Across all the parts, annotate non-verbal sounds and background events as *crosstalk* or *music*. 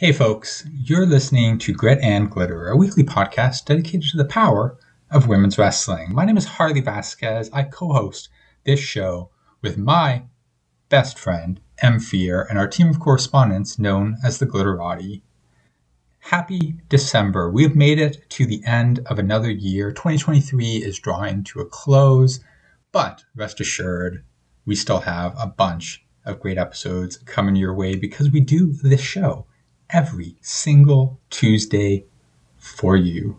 Hey, folks, you're listening to Grit and Glitter, a weekly podcast dedicated to the power of women's wrestling. My name is Harley Vasquez. I co host this show with my best friend, M. Fear, and our team of correspondents known as the Glitterati. Happy December. We have made it to the end of another year. 2023 is drawing to a close, but rest assured, we still have a bunch of great episodes coming your way because we do this show every single Tuesday for you.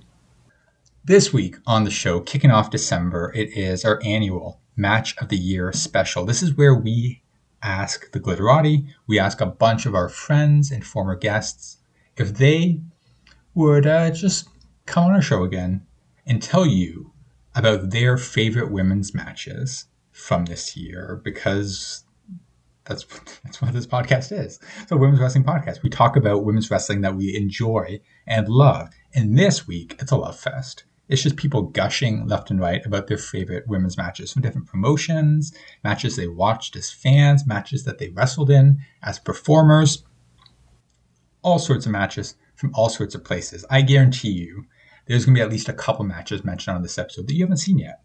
This week on the show, kicking off December, it is our annual Match of the Year special. This is where we ask the Glitterati, we ask a bunch of our friends and former guests if they would uh, just come on our show again and tell you about their favorite women's matches from this year because that's that's what this podcast is. A women's wrestling podcast. We talk about women's wrestling that we enjoy and love. And this week, it's a love fest. It's just people gushing left and right about their favorite women's matches from different promotions, matches they watched as fans, matches that they wrestled in as performers, all sorts of matches from all sorts of places. I guarantee you there's going to be at least a couple matches mentioned on this episode that you haven't seen yet.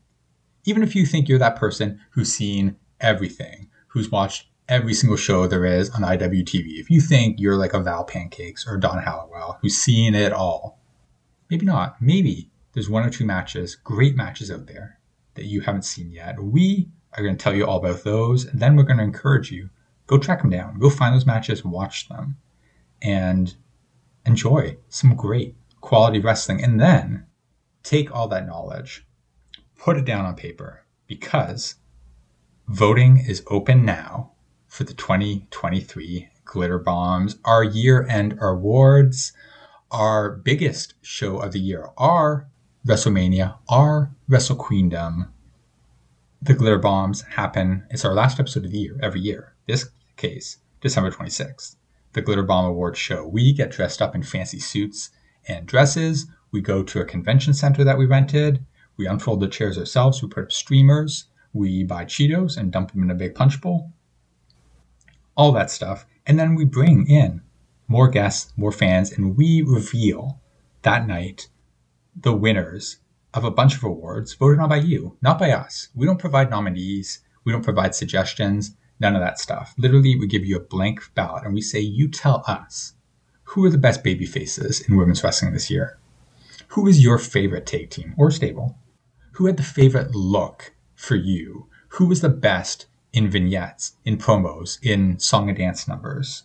Even if you think you're that person who's seen everything, who's watched every single show there is on IWTV. If you think you're like a Val Pancakes or Don Halliwell who's seen it all, maybe not. Maybe there's one or two matches, great matches out there that you haven't seen yet. We are going to tell you all about those, and then we're going to encourage you go track them down, go find those matches, watch them, and enjoy some great quality wrestling. And then take all that knowledge, put it down on paper because voting is open now for the 2023 Glitter Bombs, our year end awards, our biggest show of the year, our WrestleMania, our Wrestle Queendom. The Glitter Bombs happen, it's our last episode of the year, every year. This case, December 26th, the Glitter Bomb Awards show. We get dressed up in fancy suits and dresses. We go to a convention center that we rented. We unfold the chairs ourselves. We put up streamers. We buy Cheetos and dump them in a big punch bowl all that stuff. And then we bring in more guests, more fans, and we reveal that night the winners of a bunch of awards voted on by you, not by us. We don't provide nominees, we don't provide suggestions, none of that stuff. Literally, we give you a blank ballot and we say, You tell us who are the best baby faces in women's wrestling this year? Who is your favorite tag team or stable? Who had the favorite look for you? Who was the best in vignettes, in promos, in song and dance numbers.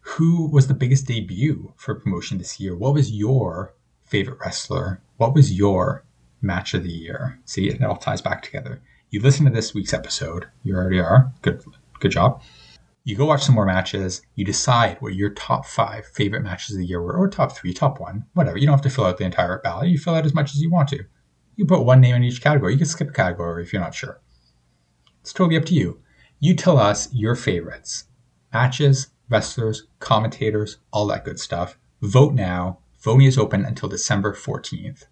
Who was the biggest debut for promotion this year? What was your favorite wrestler? What was your match of the year? See, it all ties back together. You listen to this week's episode. You already are. Good, good job. You go watch some more matches. You decide what your top five favorite matches of the year were, or top three, top one, whatever. You don't have to fill out the entire ballot. You fill out as much as you want to. You put one name in each category. You can skip a category if you're not sure. It's totally up to you. You tell us your favorites matches, wrestlers, commentators, all that good stuff. Vote now. Voting is open until December 14th.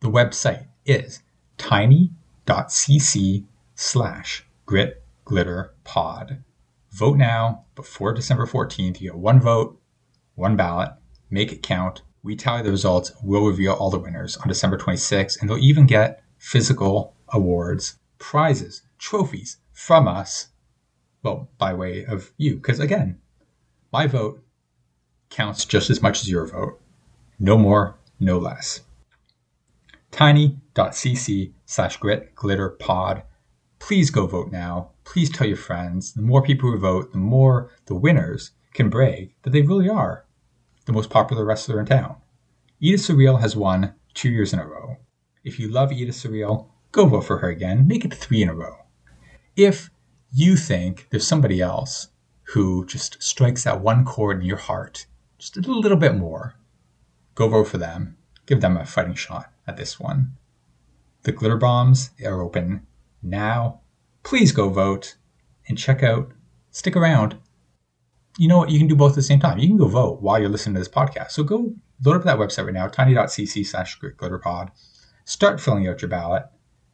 The website is tiny.cc slash grit glitter pod. Vote now before December 14th. You get one vote, one ballot. Make it count. We tally the results. We'll reveal all the winners on December 26th, and they'll even get physical awards, prizes, trophies, from us, well, by way of you. Because again, my vote counts just as much as your vote. No more, no less. Tiny.cc slash grit glitter pod. Please go vote now. Please tell your friends. The more people who vote, the more the winners can brag that they really are the most popular wrestler in town. Edith Surreal has won two years in a row. If you love Edith Surreal, go vote for her again. Make it three in a row if you think there's somebody else who just strikes that one chord in your heart just a little bit more, go vote for them. Give them a fighting shot at this one. The glitter bombs are open now. Please go vote and check out, stick around. You know what? You can do both at the same time. You can go vote while you're listening to this podcast. So go load up that website right now, tiny.cc slash glitterpod. Start filling out your ballot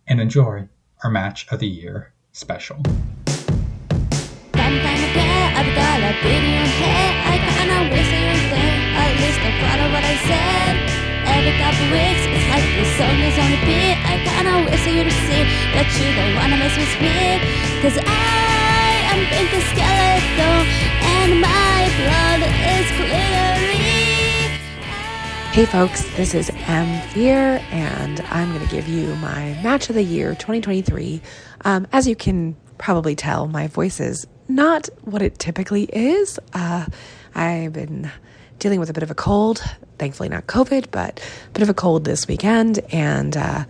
and enjoy our match of the year special. Every couple weeks, it's like this song is on repeat. I kinda wish you to see that you don't wanna. Cause I am pink and my blood is. Hey folks, this is M Fear, and I'm gonna give you my match of the year 2023 um, as you can probably tell, my voice is not what it typically is. Uh, I've been dealing with a bit of a cold, thankfully not COVID, but a bit of a cold this weekend, and uh,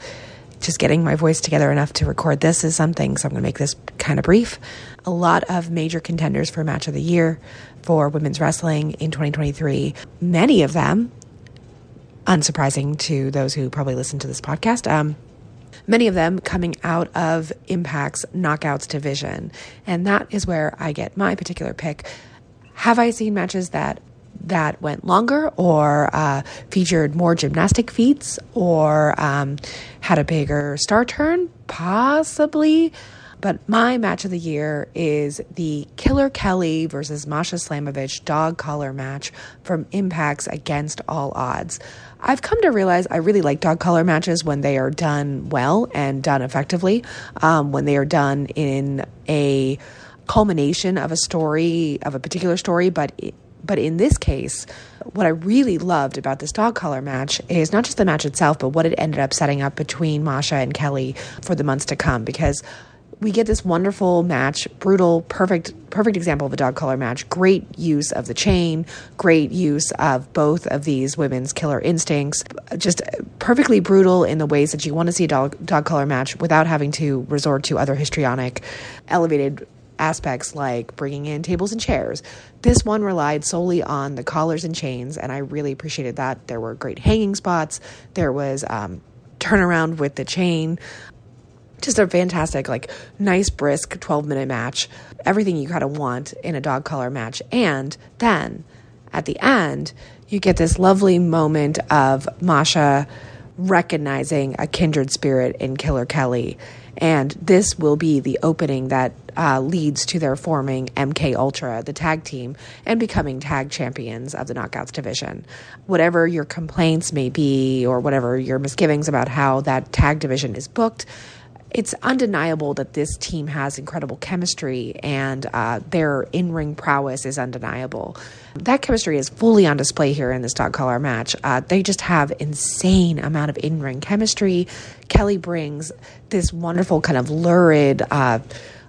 just getting my voice together enough to record this is something, so I'm going to make this kind of brief. A lot of major contenders for match of the year for women's wrestling in 2023. Many of them unsurprising to those who probably listen to this podcast. Um, many of them coming out of Impact's Knockouts division. And that is where I get my particular pick. Have I seen matches that that went longer or uh, featured more gymnastic feats or um, had a bigger star turn? Possibly. But my match of the year is the Killer Kelly versus Masha Slamovich dog collar match from Impact's Against All Odds. I've come to realize I really like dog collar matches when they are done well and done effectively, um, when they are done in a culmination of a story, of a particular story, but. but in this case, what I really loved about this dog collar match is not just the match itself, but what it ended up setting up between Masha and Kelly for the months to come. Because we get this wonderful match, brutal, perfect, perfect example of a dog collar match. Great use of the chain, great use of both of these women's killer instincts. Just perfectly brutal in the ways that you want to see a dog dog collar match without having to resort to other histrionic, elevated aspects like bringing in tables and chairs. This one relied solely on the collars and chains, and I really appreciated that. There were great hanging spots. There was um, turnaround with the chain just a fantastic, like nice, brisk 12 minute match. Everything you kind of want in a dog collar match. And then at the end, you get this lovely moment of Masha recognizing a kindred spirit in Killer Kelly. And this will be the opening that uh, leads to their forming MK Ultra, the tag team, and becoming tag champions of the Knockouts division. Whatever your complaints may be, or whatever your misgivings about how that tag division is booked, it's undeniable that this team has incredible chemistry and uh, their in ring prowess is undeniable. That chemistry is fully on display here in this dog collar match. Uh, they just have insane amount of in ring chemistry. Kelly brings this wonderful kind of lurid uh,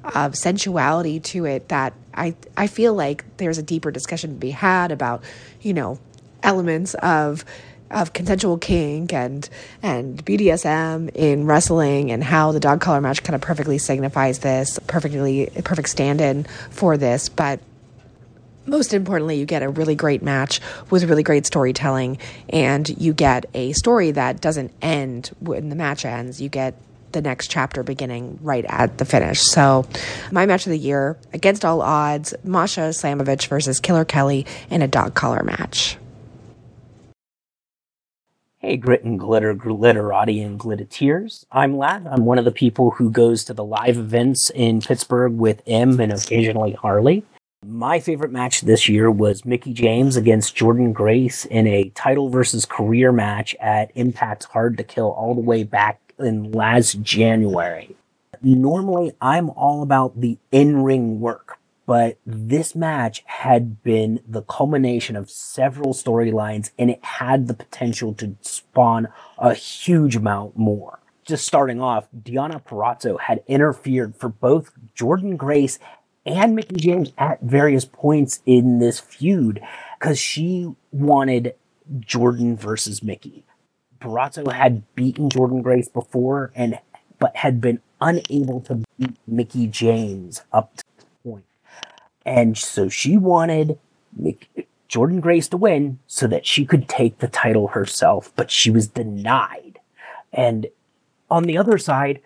of sensuality to it that I I feel like there's a deeper discussion to be had about you know elements of of consensual kink and and BDSM in wrestling and how the dog collar match kind of perfectly signifies this, perfectly perfect stand-in for this, but most importantly, you get a really great match with really great storytelling, and you get a story that doesn't end when the match ends. You get the next chapter beginning right at the finish. So, my match of the year, against all odds, Masha Slamovich versus Killer Kelly in a dog collar match. Hey, grit and glitter, glitterati and glitteteers. I'm Lav. I'm one of the people who goes to the live events in Pittsburgh with M and occasionally Harley. My favorite match this year was Mickie James against Jordynne Grace in a title versus career match at Impact's Hard to Kill all the way back in last January. Normally, I'm all about the in ring work, but this match had been the culmination of several storylines and it had the potential to spawn a huge amount more. Just starting off, Deonna Purrazzo had interfered for both Jordynne Grace and Mickie James at various points in this feud because she wanted Jordynne versus Mickie. Purrazzo had beaten Jordynne Grace before and but had been unable to beat Mickie James up and so she wanted Jordynne Grace to win so that she could take the title herself, but she was denied. And on the other side,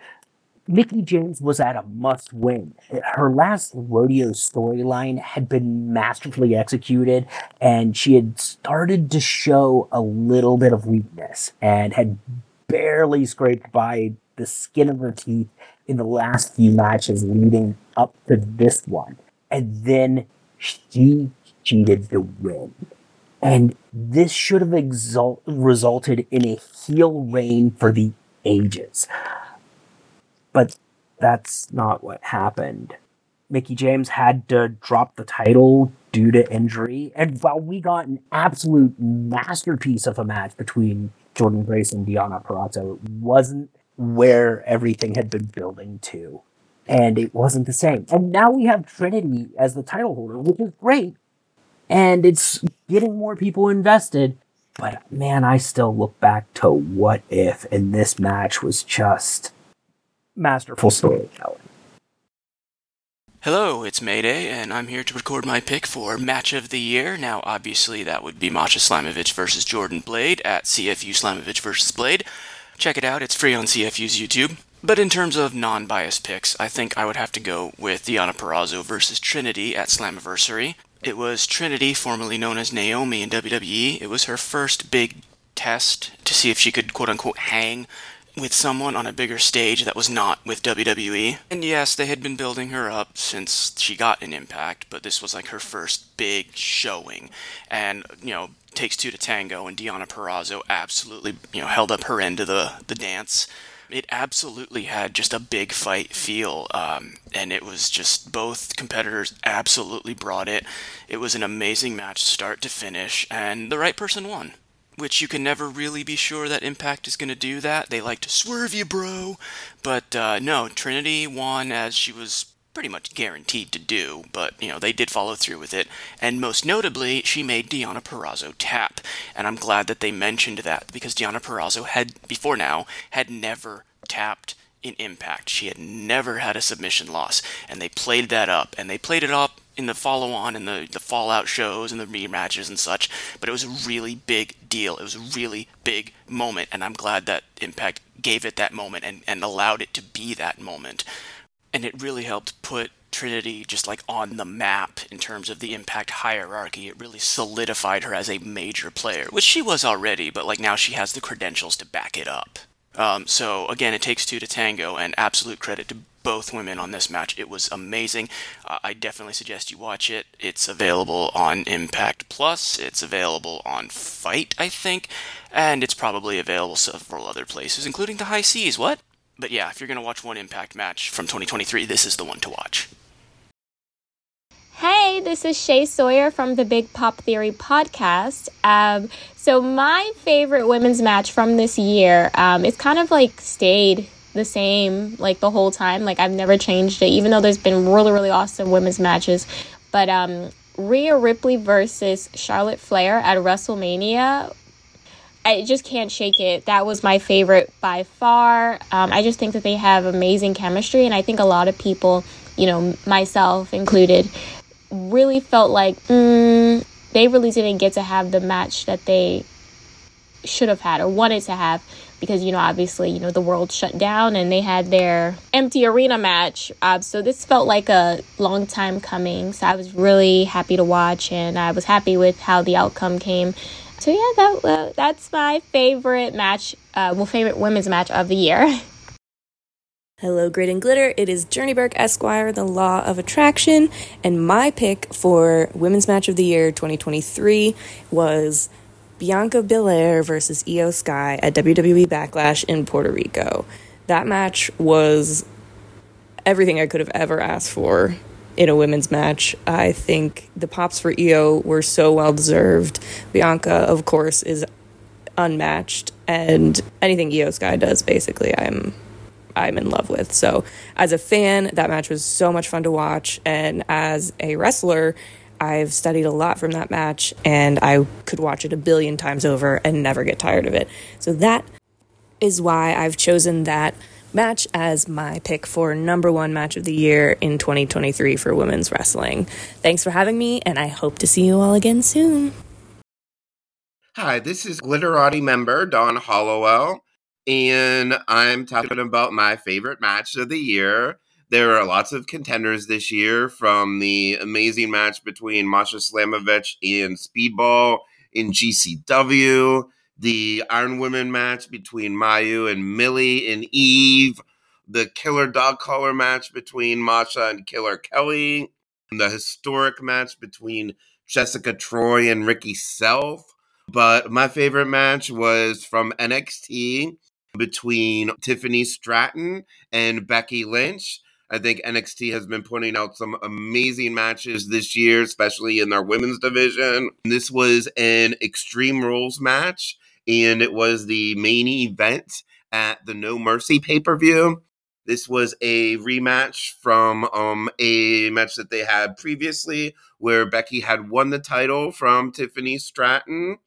Mickie James was at a must win. Her last rodeo storyline had been masterfully executed, and she had started to show a little bit of weakness and had barely scraped by the skin of her teeth in the last few matches leading up to this one and then she cheated the win. And this should have exult- resulted in a heel reign for the ages. But that's not what happened. Mickie James had to drop the title due to injury. And while we got an absolute masterpiece of a match between Jordynne Grace and Deonna Purrazzo, it wasn't where everything had been building to. And it wasn't the same. And now we have Trinity as the title holder, which is great. And it's getting more people invested. But man, I still look back to what if, and this match was just masterful storytelling. Hello, it's Mayday, and I'm here to record my pick for Match of the Year. Now, obviously, that would be Masha Slamovich versus Jordan Blade at CFU Slamovich versus Blade. Check it out, it's free on CFU's YouTube. But in terms of non biased picks, I think I would have to go with Deonna Purrazzo versus Trinity at Slammiversary. It was Trinity, formerly known as Naomi in WWE. It was her first big test to see if she could quote unquote hang with someone on a bigger stage that was not with WWE. And yes, they had been building her up since she got an impact, but this was like her first big showing. And, you know, takes two to tango, and Deonna Purrazzo absolutely, you know, held up her end of the, the dance. It absolutely had just a big fight feel, um, and it was just both competitors absolutely brought it. It was an amazing match, start to finish, and the right person won which you can never really be sure that Impact is going to do that. They like to swerve you, bro. But uh, no, Trinity won as she was pretty much guaranteed to do, but you know, they did follow through with it. And most notably, she made Deonna Purrazzo tap. And I'm glad that they mentioned that because Deonna Purrazzo had, before now, had never tapped in Impact. She had never had a submission loss. And they played that up. And they played it up in the follow on and the, the Fallout shows and the rematches and such, but it was a really big deal. It was a really big moment, and I'm glad that Impact gave it that moment and, and allowed it to be that moment. And it really helped put Trinity just like on the map in terms of the Impact hierarchy. It really solidified her as a major player, which she was already, but like now she has the credentials to back it up. Um, so again, it takes two to tango, and absolute credit to both women on this match. It was amazing. Uh, I definitely suggest you watch it. It's available on Impact Plus. It's available on Fight, I think, and it's probably available several other places, including the High Seas. What? But yeah, if you're gonna watch one Impact match from 2023, this is the one to watch. Hey, this is Shay Sawyer from the Big Pop Theory podcast. Um, so my favorite women's match from this year, um, it's kind of like stayed the same like the whole time. Like I've never changed it, even though there's been really, really awesome women's matches. But um, Rhea Ripley versus Charlotte Flair at WrestleMania. I just can't shake it. That was my favorite by far. Um, I just think that they have amazing chemistry, and I think a lot of people, you know, myself included, really felt like mm, they really didn't get to have the match that they should have had or wanted to have because you know obviously you know the world shut down and they had their empty arena match uh, so this felt like a long time coming so i was really happy to watch and i was happy with how the outcome came so yeah that uh, that's my favorite match uh, well favorite women's match of the year *laughs* Hello, Grit and Glitter. It is Journey Burke Esquire, The Law of Attraction, and my pick for Women's Match of the Year 2023 was Bianca Belair versus Iyo Sky at WWE Backlash in Puerto Rico. That match was everything I could have ever asked for in a women's match. I think the pops for Iyo were so well deserved. Bianca, of course, is unmatched, and anything Iyo Sky does, basically, I'm I'm in love with. So, as a fan, that match was so much fun to watch, and as a wrestler, I've studied a lot from that match and I could watch it a billion times over and never get tired of it. So that is why I've chosen that match as my pick for number one match of the year in 2023 for women's wrestling. Thanks for having me, and I hope to see you all again soon. Hi, this is Glitterati member Don Hollowell, and I'm talking about my favorite match of the year there are lots of contenders this year from the amazing match between Masha Slamovich and Speedball in GCW, the Iron Women match between Mayu and Millie and Eve, the Killer Dog Collar match between Masha and Killer Kelly, the historic match between Jessica Troy and Ricky Self. But my favorite match was from NXT between Tiffany Stratton and Becky Lynch. I think NXT has been putting out some amazing matches this year, especially in their women's division. This was an Extreme Rules match, and it was the main event at the No Mercy pay per view. This was a rematch from um, a match that they had previously where Becky had won the title from Tiffany Stratton.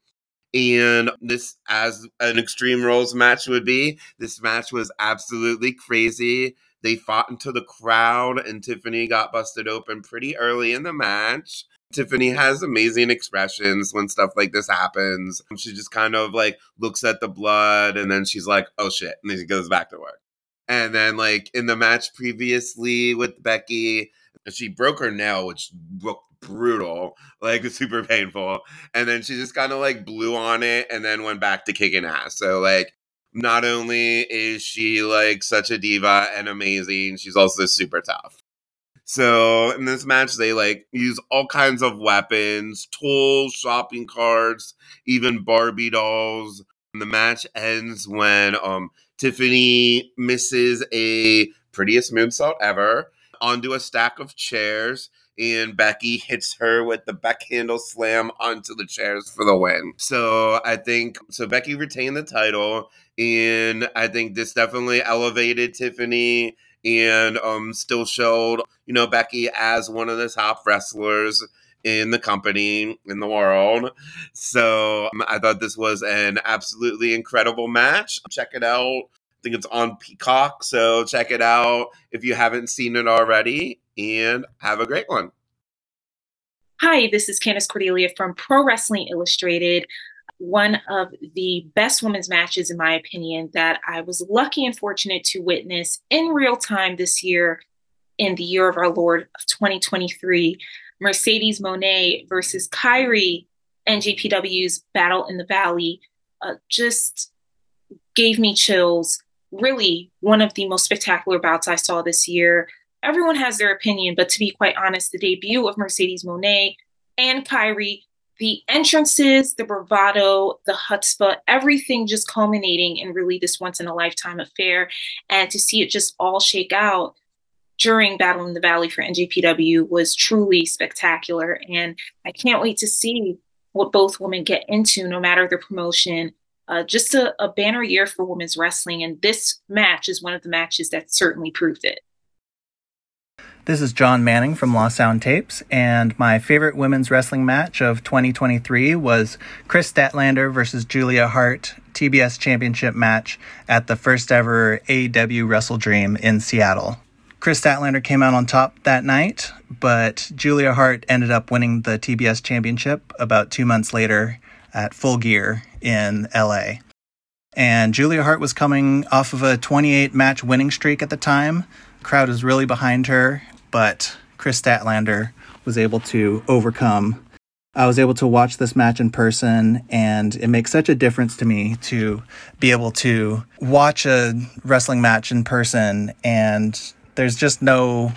And this, as an Extreme Rules match would be, this match was absolutely crazy. They fought into the crowd, and Tiffany got busted open pretty early in the match. Tiffany has amazing expressions when stuff like this happens. She just kind of like looks at the blood and then she's like, oh shit. And then she goes back to work. And then, like in the match previously with Becky, she broke her nail, which looked brutal, like *laughs* super painful. And then she just kind of like blew on it and then went back to kicking ass. So, like, not only is she like such a diva and amazing, she's also super tough. So in this match, they like use all kinds of weapons, tools, shopping carts, even Barbie dolls. And the match ends when um Tiffany misses a prettiest moonsault ever onto a stack of chairs and Becky hits her with the Manhandle Slam onto the chairs for the win. So I think so Becky retained the title and I think this definitely elevated Tiffany and um still showed, you know, Becky as one of the top wrestlers in the company in the world. So um, I thought this was an absolutely incredible match. Check it out. I think it's on Peacock, so check it out if you haven't seen it already and have a great one. Hi, this is Candice Cordelia from Pro Wrestling Illustrated. One of the best women's matches, in my opinion, that I was lucky and fortunate to witness in real time this year, in the year of our Lord of 2023. Mercedes Moné versus Kairi, NJPW's Battle in the Valley, uh, just gave me chills. Really, one of the most spectacular bouts I saw this year everyone has their opinion, but to be quite honest, the debut of Mercedes Moné and Kairi, the entrances, the bravado, the chutzpah, everything just culminating in really this once in a lifetime affair. And to see it just all shake out during Battle in the Valley for NJPW was truly spectacular. And I can't wait to see what both women get into, no matter the promotion. Uh, just a, a banner year for women's wrestling. And this match is one of the matches that certainly proved it. This is John Manning from Lost Sound Tapes, and my favorite women's wrestling match of 2023 was Kris Statlander versus Julia Hart TBS Championship match at the first ever AEW Wrestle Dream in Seattle. Kris Statlander came out on top that night, but Julia Hart ended up winning the TBS Championship about two months later at Full Gear in LA. And Julia Hart was coming off of a 28 match winning streak at the time. Crowd was really behind her but Kris Statlander was able to overcome. I was able to watch this match in person, and it makes such a difference to me to be able to watch a wrestling match in person, and there's just no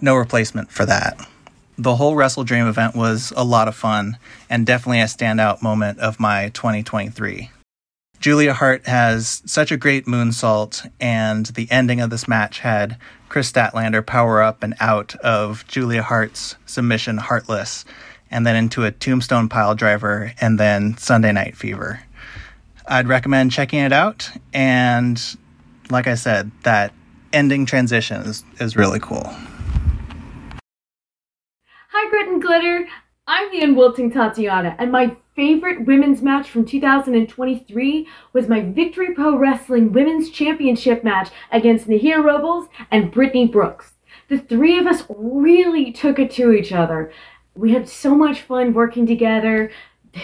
no replacement for that. The whole Wrestle Dream event was a lot of fun and definitely a standout moment of my 2023. Julia Hart has such a great moonsault, and the ending of this match had Kris Statlander power up and out of Julia Hart's submission Heartless, and then into a Tombstone Pile Driver, and then Sunday Night Fever. I'd recommend checking it out, and like I said, that ending transition is, is really cool. Hi, Grit and Glitter. I'm the unwilting Tatiana, and my favorite women's match from 2023 was my Victory Pro Wrestling Women's Championship match against Nahir Robles and Brittany Brooks. The three of us really took it to each other. We had so much fun working together.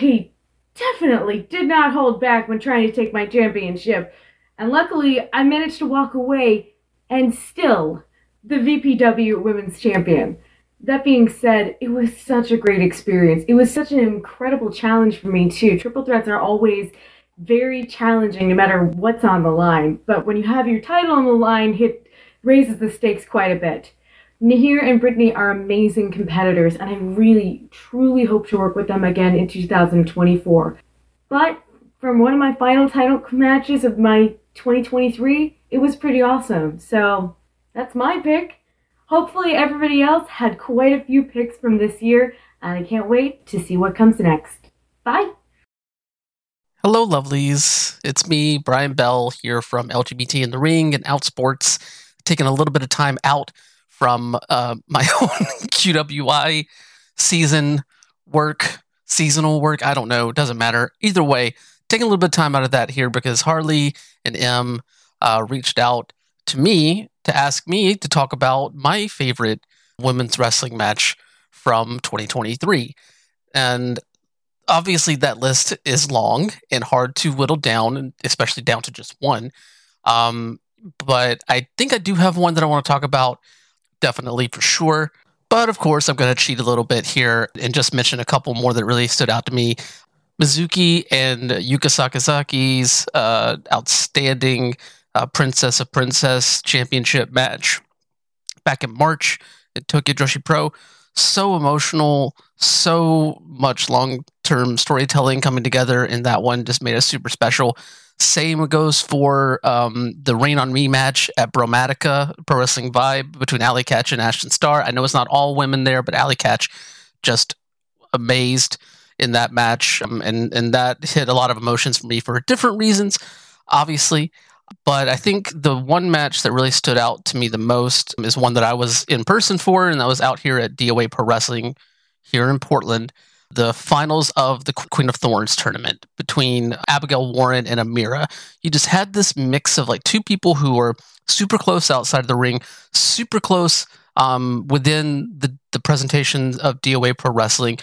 They definitely did not hold back when trying to take my championship. And luckily, I managed to walk away and still the VPW Women's Champion that being said, it was such a great experience. It was such an incredible challenge for me, too. Triple threats are always very challenging no matter what's on the line. But when you have your title on the line, it raises the stakes quite a bit. Nahir and Brittany are amazing competitors, and I really, truly hope to work with them again in 2024. But from one of my final title matches of my 2023, it was pretty awesome. So that's my pick. Hopefully, everybody else had quite a few picks from this year, and I can't wait to see what comes next. Bye. Hello, lovelies. It's me, Brian Bell, here from LGBT in the Ring and Outsports, taking a little bit of time out from uh, *laughs* my own QWI season work, seasonal work. I don't know. It doesn't matter. Either way, taking a little bit of time out of that here because Harley and M uh, reached out to me to ask me to talk about my favorite women's wrestling match from 2023. And obviously that list is long and hard to whittle down, especially down to just one. Um, but I think I do have one that I want to talk about, definitely for sure. But of course, I'm going to cheat a little bit here and just mention a couple more that really stood out to me. Mizuki and Yuka Sakazaki's uh, outstanding uh, Princess of Princess Championship match back in March at Tokyo Joshi Pro. So emotional, so much long term storytelling coming together in that one just made us super special. Same goes for um, the Rain on Me match at Bromatica Pro Wrestling Vibe between Allie Katch and Ashton Starr. I know it's not all women there, but Allie Katch just amazed in that match, um, and and that hit a lot of emotions for me for different reasons, obviously. But I think the one match that really stood out to me the most is one that I was in person for, and that was out here at DOA Pro Wrestling here in Portland. The finals of the Queen of Thorns tournament between Abigail Warren and Amira. You just had this mix of like two people who were super close outside of the ring, super close um, within the, the presentation of DOA Pro Wrestling.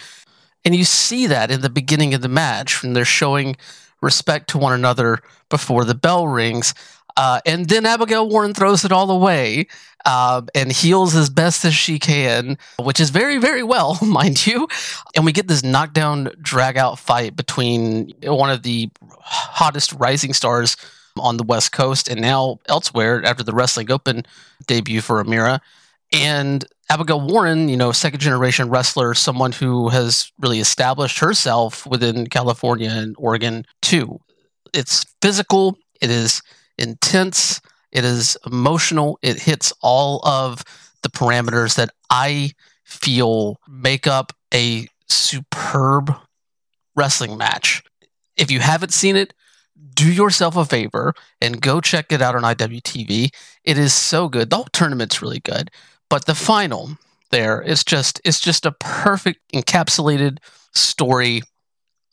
And you see that in the beginning of the match when they're showing respect to one another before the bell rings. Uh, and then Abigail Warren throws it all away uh, and heels as best as she can, which is very, very well, *laughs* mind you. And we get this knockdown, drag out fight between one of the hottest rising stars on the West Coast and now elsewhere after the Wrestling Open debut for Amira. And Abigail Warren, you know, second generation wrestler, someone who has really established herself within California and Oregon too. It's physical, it is intense, it is emotional, it hits all of the parameters that I feel make up a superb wrestling match. If you haven't seen it, do yourself a favor and go check it out on IWTV. It is so good. The whole tournament's really good. But the final there is just it's just a perfect encapsulated story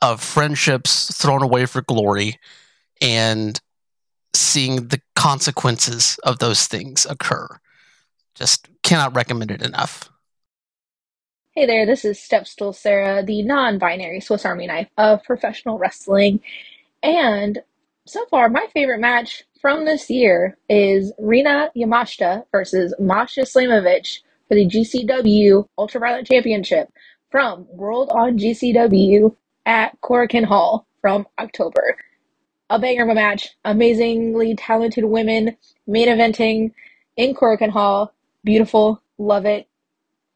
of friendships thrown away for glory and seeing the consequences of those things occur. Just cannot recommend it enough. Hey there, this is Stepstool Sarah, the non binary Swiss Army knife of professional wrestling. And so far, my favorite match from this year is Rina Yamashita versus Masha Slamovich for the GCW Ultraviolent Championship from World on GCW at Korakuen Hall from October. A banger of a match, amazingly talented women main eventing in Korakuen Hall. Beautiful, love it.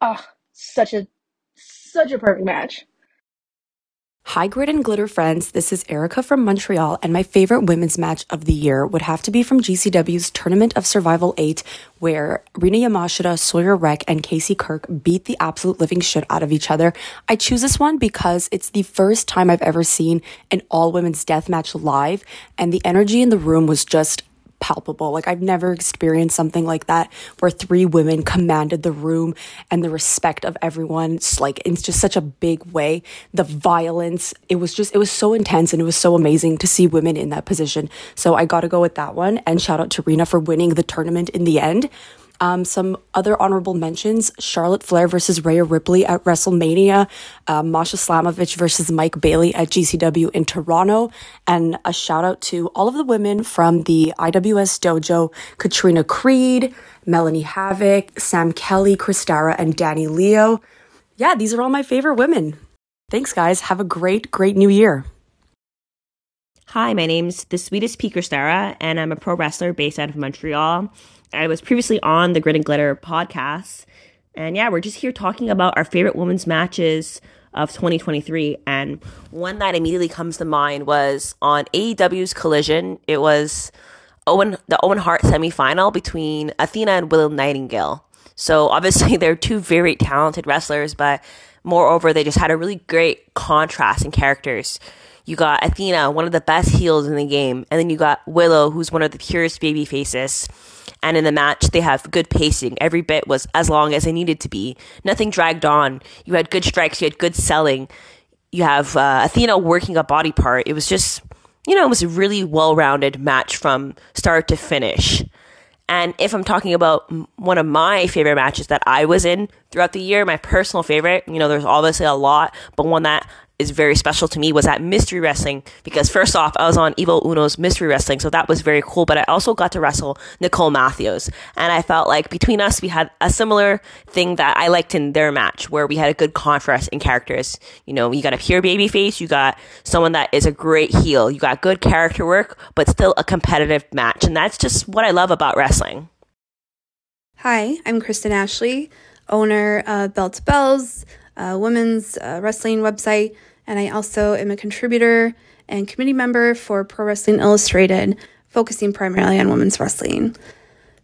Ah, such a such a perfect match. Hi, Grit and Glitter friends. This is Erica from Montreal, and my favorite women's match of the year would have to be from GCW's Tournament of Survival 8, where Rina Yamashita, Sawyer Wreck, and Casey Kirk beat the absolute living shit out of each other. I choose this one because it's the first time I've ever seen an all women's death match live, and the energy in the room was just palpable. Like I've never experienced something like that where three women commanded the room and the respect of everyone. It's like it's just such a big way. The violence, it was just it was so intense and it was so amazing to see women in that position. So I got to go with that one and shout out to Rina for winning the tournament in the end. Um, some other honorable mentions Charlotte Flair versus Rhea Ripley at WrestleMania, uh, Masha Slamovich versus Mike Bailey at GCW in Toronto, and a shout out to all of the women from the IWS Dojo Katrina Creed, Melanie Havoc, Sam Kelly, Kristara, and Danny Leo. Yeah, these are all my favorite women. Thanks, guys. Have a great, great new year. Hi, my name's the sweetest Peaker Stara, and I'm a pro wrestler based out of Montreal. I was previously on the Grit and Glitter podcast. And yeah, we're just here talking about our favorite women's matches of 2023. And one that immediately comes to mind was on AEW's Collision. It was Owen the Owen Hart semifinal between Athena and Willow Nightingale. So obviously *laughs* they're two very talented wrestlers, but moreover, they just had a really great contrast in characters. You got Athena, one of the best heels in the game, and then you got Willow, who's one of the purest baby faces. And in the match, they have good pacing. Every bit was as long as it needed to be. Nothing dragged on. You had good strikes. You had good selling. You have uh, Athena working a body part. It was just, you know, it was a really well-rounded match from start to finish. And if I'm talking about one of my favorite matches that I was in throughout the year, my personal favorite, you know, there's obviously a lot, but one that is very special to me was at Mystery Wrestling because first off, I was on Evil Uno's Mystery Wrestling, so that was very cool. But I also got to wrestle Nicole Matthews, and I felt like between us, we had a similar thing that I liked in their match, where we had a good contrast in characters. You know, you got a pure baby face, you got someone that is a great heel, you got good character work, but still a competitive match, and that's just what I love about wrestling. Hi, I'm Kristen Ashley, owner of Bell to Bells, a women's uh, wrestling website and I also am a contributor and committee member for Pro Wrestling Illustrated, focusing primarily on women's wrestling.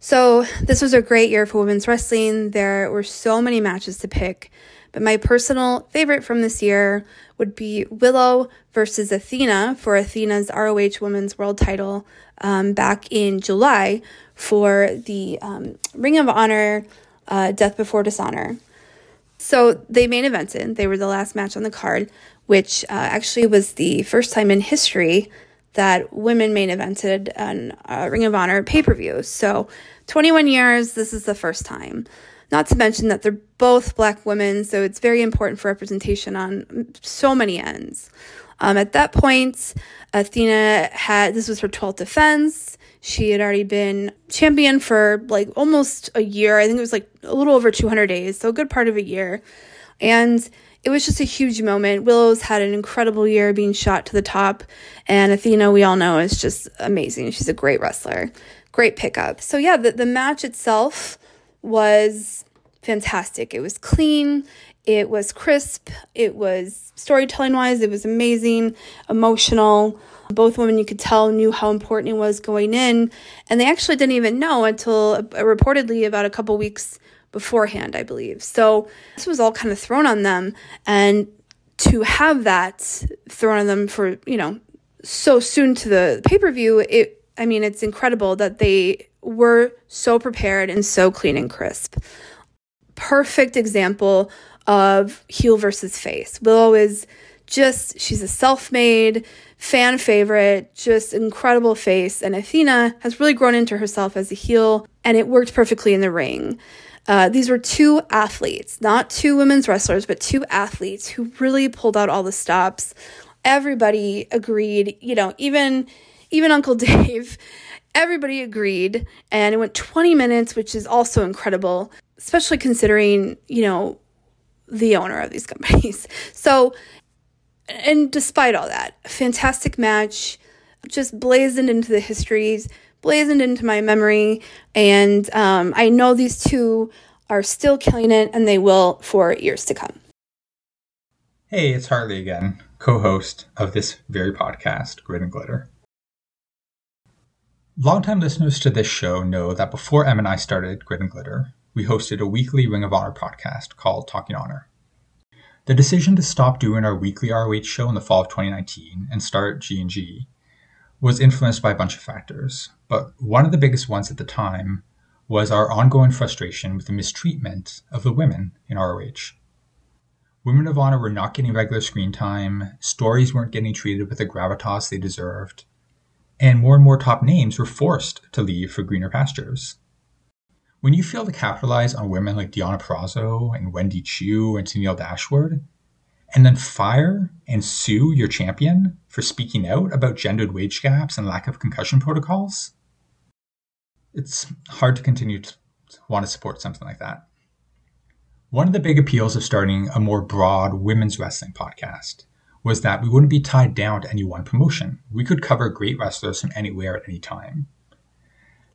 So, this was a great year for women's wrestling. There were so many matches to pick, but my personal favorite from this year would be Willow versus Athena for Athena's ROH Women's World title um, back in July for the um, Ring of Honor uh, Death Before Dishonor. So they main evented. They were the last match on the card which uh, actually was the first time in history that women main evented an uh, Ring of Honor pay per view. So, 21 years, this is the first time. Not to mention that they're both black women, so it's very important for representation on so many ends. Um, at that point, Athena had this was her 12th defense. She had already been champion for like almost a year. I think it was like a little over 200 days, so a good part of a year. And it was just a huge moment. Willow's had an incredible year being shot to the top, and Athena, we all know, is just amazing. She's a great wrestler, great pickup. So, yeah, the, the match itself was fantastic. It was clean, it was crisp, it was storytelling wise, it was amazing, emotional. Both women, you could tell, knew how important it was going in, and they actually didn't even know until uh, reportedly about a couple weeks beforehand, I believe. So this was all kind of thrown on them. And to have that thrown on them for, you know, so soon to the pay per view, it, I mean, it's incredible that they were so prepared and so clean and crisp. Perfect example of heel versus face. Willow is just, she's a self made fan favorite, just incredible face. And Athena has really grown into herself as a heel, and it worked perfectly in the ring. Uh, these were two athletes, not two women's wrestlers, but two athletes who really pulled out all the stops. Everybody agreed, you know, even even Uncle *laughs* Dave, everybody agreed, and it went 20 minutes, which is also incredible, especially considering, you know, the owner of these companies. *laughs* So, and despite all that, fantastic match, just blazoned into the histories blazoned into my memory. And um, I know these two are still killing it, and they will for years to come. Hey, it's Harley again, co host of this very podcast, Grit and Glitter. Longtime listeners to this show know that before Em and I started Grit and Glitter, we hosted a weekly Ring of Honor podcast called Talking Honor. The decision to stop doing our weekly ROH show in the fall of 2019 and start G&G was influenced by a bunch of factors, but one of the biggest ones at the time was our ongoing frustration with the mistreatment of the women in ROH. Women of Honor were not getting regular screen time, stories weren't getting treated with the gravitas they deserved, and more and more top names were forced to leave for greener pastures. When you fail to capitalize on women like Deonna Purrazzo and Wendy Chu and Tenille Dashwood, and then fire and sue your champion for speaking out about gendered wage gaps and lack of concussion protocols, it's hard to continue to want to support something like that. One of the big appeals of starting a more broad women's wrestling podcast was that we wouldn't be tied down to any one promotion. We could cover great wrestlers from anywhere at any time.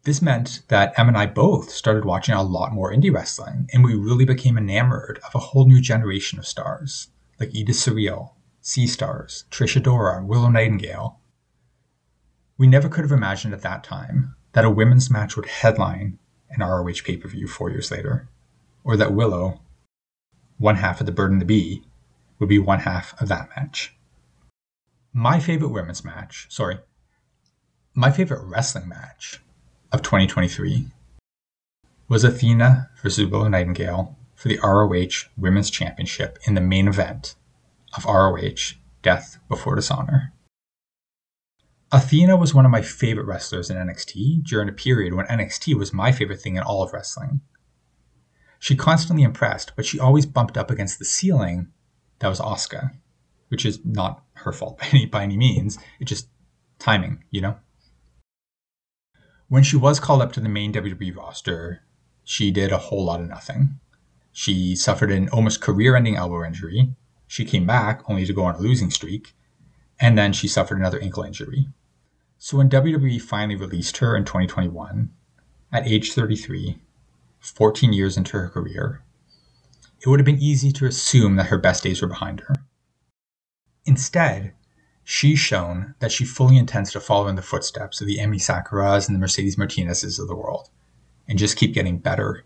This meant that Em and I both started watching a lot more indie wrestling, and we really became enamored of a whole new generation of stars, like Edith Surreal, Sea Stars, Trisha Dora, Willow Nightingale. We never could have imagined at that time that a women's match would headline an ROH pay per view four years later, or that Willow, one half of the Burden to Be, would be one half of that match. My favorite women's match, sorry, my favorite wrestling match of 2023 was Athena versus Willow Nightingale for the ROH Women's Championship in the main event of ROH Death Before Dishonor. Athena was one of my favorite wrestlers in NXT during a period when NXT was my favorite thing in all of wrestling. She constantly impressed, but she always bumped up against the ceiling that was Asuka, which is not her fault *laughs* by any, by any means. It's just timing, you know? When she was called up to the main WWE roster, she did a whole lot of nothing. She suffered an almost career ending elbow injury. She came back only to go on a losing streak. And then she suffered another ankle injury. So when WWE finally released her in 2021, at age 33, 14 years into her career, it would have been easy to assume that her best days were behind her. Instead, she's shown that she fully intends to follow in the footsteps of the Emi Sakuras and the Mercedes Martinezes of the world, and just keep getting better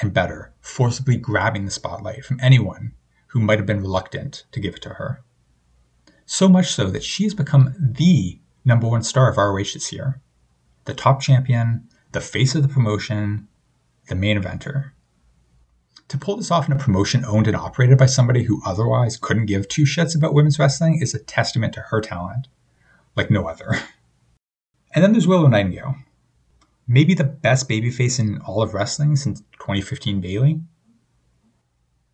and better, forcibly grabbing the spotlight from anyone who might have been reluctant to give it to her. So much so that she has become the number one star of ROH this year. The top champion, the face of the promotion, the main eventer. To pull this off in a promotion owned and operated by somebody who otherwise couldn't give two shits about women's wrestling is a testament to her talent, like no other. *laughs* And then there's Willow Nightingale. Maybe the best babyface in all of wrestling since 2015 Bayley.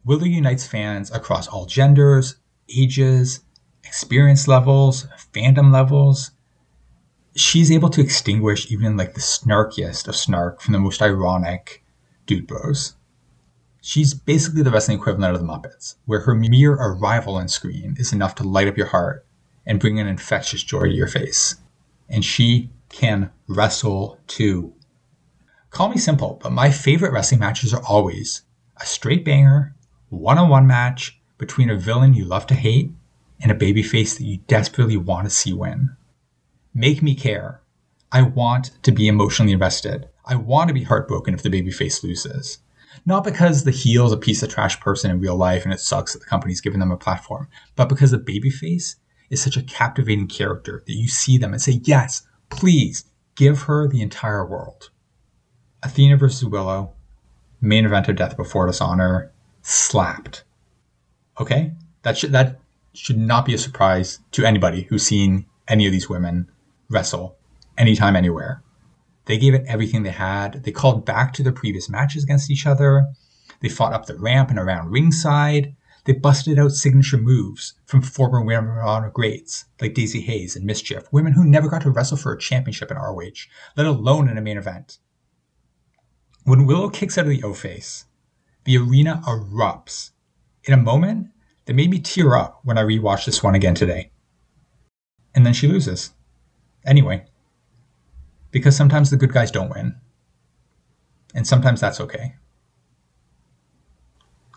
Willow unites fans across all genders, ages, experience levels, fandom levels, she's able to extinguish even like the snarkiest of snark from the most ironic dude bros. She's basically the wrestling equivalent of the Muppets, where her mere arrival on screen is enough to light up your heart and bring an infectious joy to your face. And she can wrestle too. Call me simple, but my favorite wrestling matches are always a straight banger, one on one match between a villain you love to hate and a babyface that you desperately want to see win. Make me care. I want to be emotionally invested. I want to be heartbroken if the babyface loses. Not because the heel is a piece of trash person in real life and it sucks that the company's given them a platform, but because the babyface is such a captivating character that you see them and say, yes, please give her the entire world. Athena versus Willow, main event of Death Before Dishonor, slapped. Okay? That should, that should not be a surprise to anybody who's seen any of these women wrestle anytime, anywhere. They gave it everything they had. They called back to their previous matches against each other. They fought up the ramp and around ringside. They busted out signature moves from former Women of Honor greats like Daizee Haze and MsChif, women who never got to wrestle for a championship in ROH, let alone in a main event. When Willow kicks out of the O face, the arena erupts in a moment that made me tear up when I rewatched this one again today. And then she loses. Anyway, because sometimes the good guys don't win. And sometimes that's okay.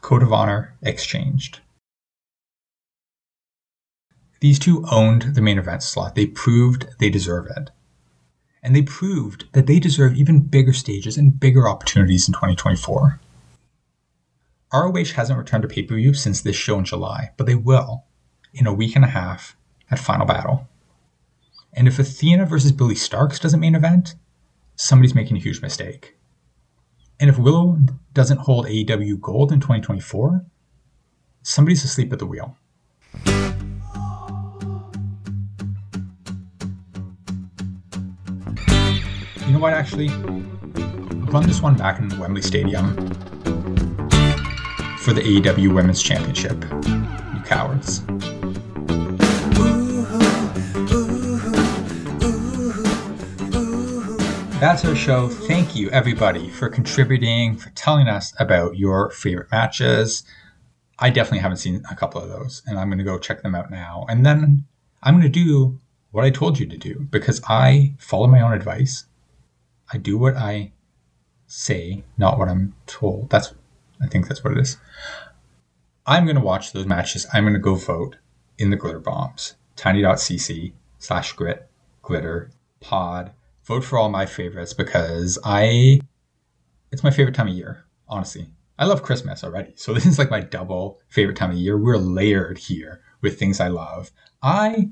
Code of honor exchanged. These two owned the main event slot. They proved they deserve it. And they proved that they deserve even bigger stages and bigger opportunities in 2024. ROH hasn't returned to pay per view since this show in July, but they will in a week and a half at Final Battle. And if Athena versus Billie Starkz doesn't main event, somebody's making a huge mistake. And if Willow doesn't hold AEW gold in 2024, somebody's asleep at the wheel. You know what, actually? Run this one back in Wembley Stadium for the AEW Women's Championship. You cowards. That's our show. Thank you, everybody, for contributing, for telling us about your favorite matches. I definitely haven't seen a couple of those, and I'm going to go check them out now. And then I'm going to do what I told you to do because I follow my own advice. I do what I say, not what I'm told. That's, I think that's what it is. I'm going to watch those matches. I'm going to go vote in the glitter bombs. Tiny.cc slash grit glitter pod. Vote for all my favorites because I, it's my favorite time of year, honestly. I love Christmas already. So *laughs* this is like my double favorite time of year. We're layered here with things I love. I,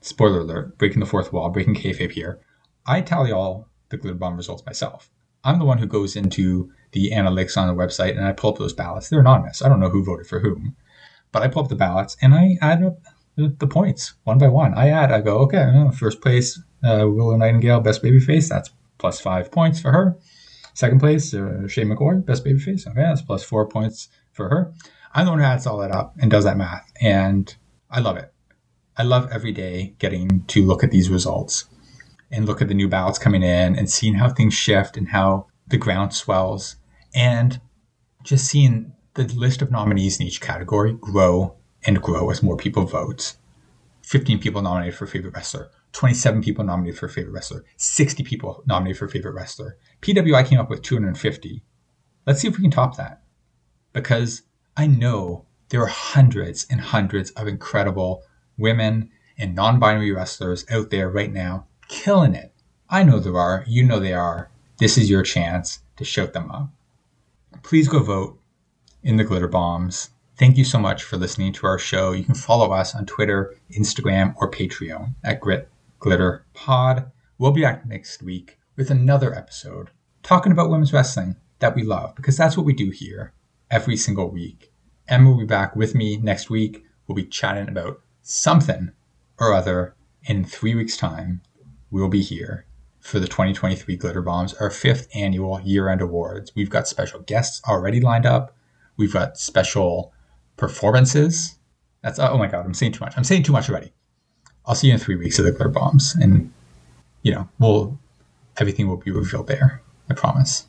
spoiler alert, breaking the fourth wall, breaking kayfabe here. I tally all the glitter bomb results myself. I'm the one who goes into the analytics on the website and I pull up those ballots. They're anonymous. I don't know who voted for whom, but I pull up the ballots and I add up the points one by one. I add, I go, okay, first place, uh, Willow Nightingale, best baby face. That's plus five points for her. Second place, uh, Shay McCoy, best baby face. Okay, that's plus four points for her. I'm the one who adds all that up and does that math, and I love it. I love every day getting to look at these results and look at the new ballots coming in and seeing how things shift and how the ground swells and just seeing the list of nominees in each category grow and grow as more people vote. 15 people nominated for favorite wrestler, 27 people nominated for favorite wrestler, 60 people nominated for favorite wrestler. PWI came up with 250. Let's see if we can top that. Because I know there are hundreds and hundreds of incredible women and non binary wrestlers out there right now killing it. I know there are. You know they are. This is your chance to shout them up. Please go vote in the glitter bombs. Thank you so much for listening to our show. You can follow us on Twitter, Instagram, or Patreon at Grit Glitter Pod. We'll be back next week with another episode talking about women's wrestling that we love because that's what we do here every single week. Emma will be back with me next week. We'll be chatting about something or other. In three weeks' time, we'll be here for the 2023 Glitter Bombs, our fifth annual year end awards. We've got special guests already lined up. We've got special performances. That's oh my god, I'm saying too much. I'm saying too much already. I'll see you in three weeks of the Glitter Bombs, and you know, we'll everything will be revealed there. I promise.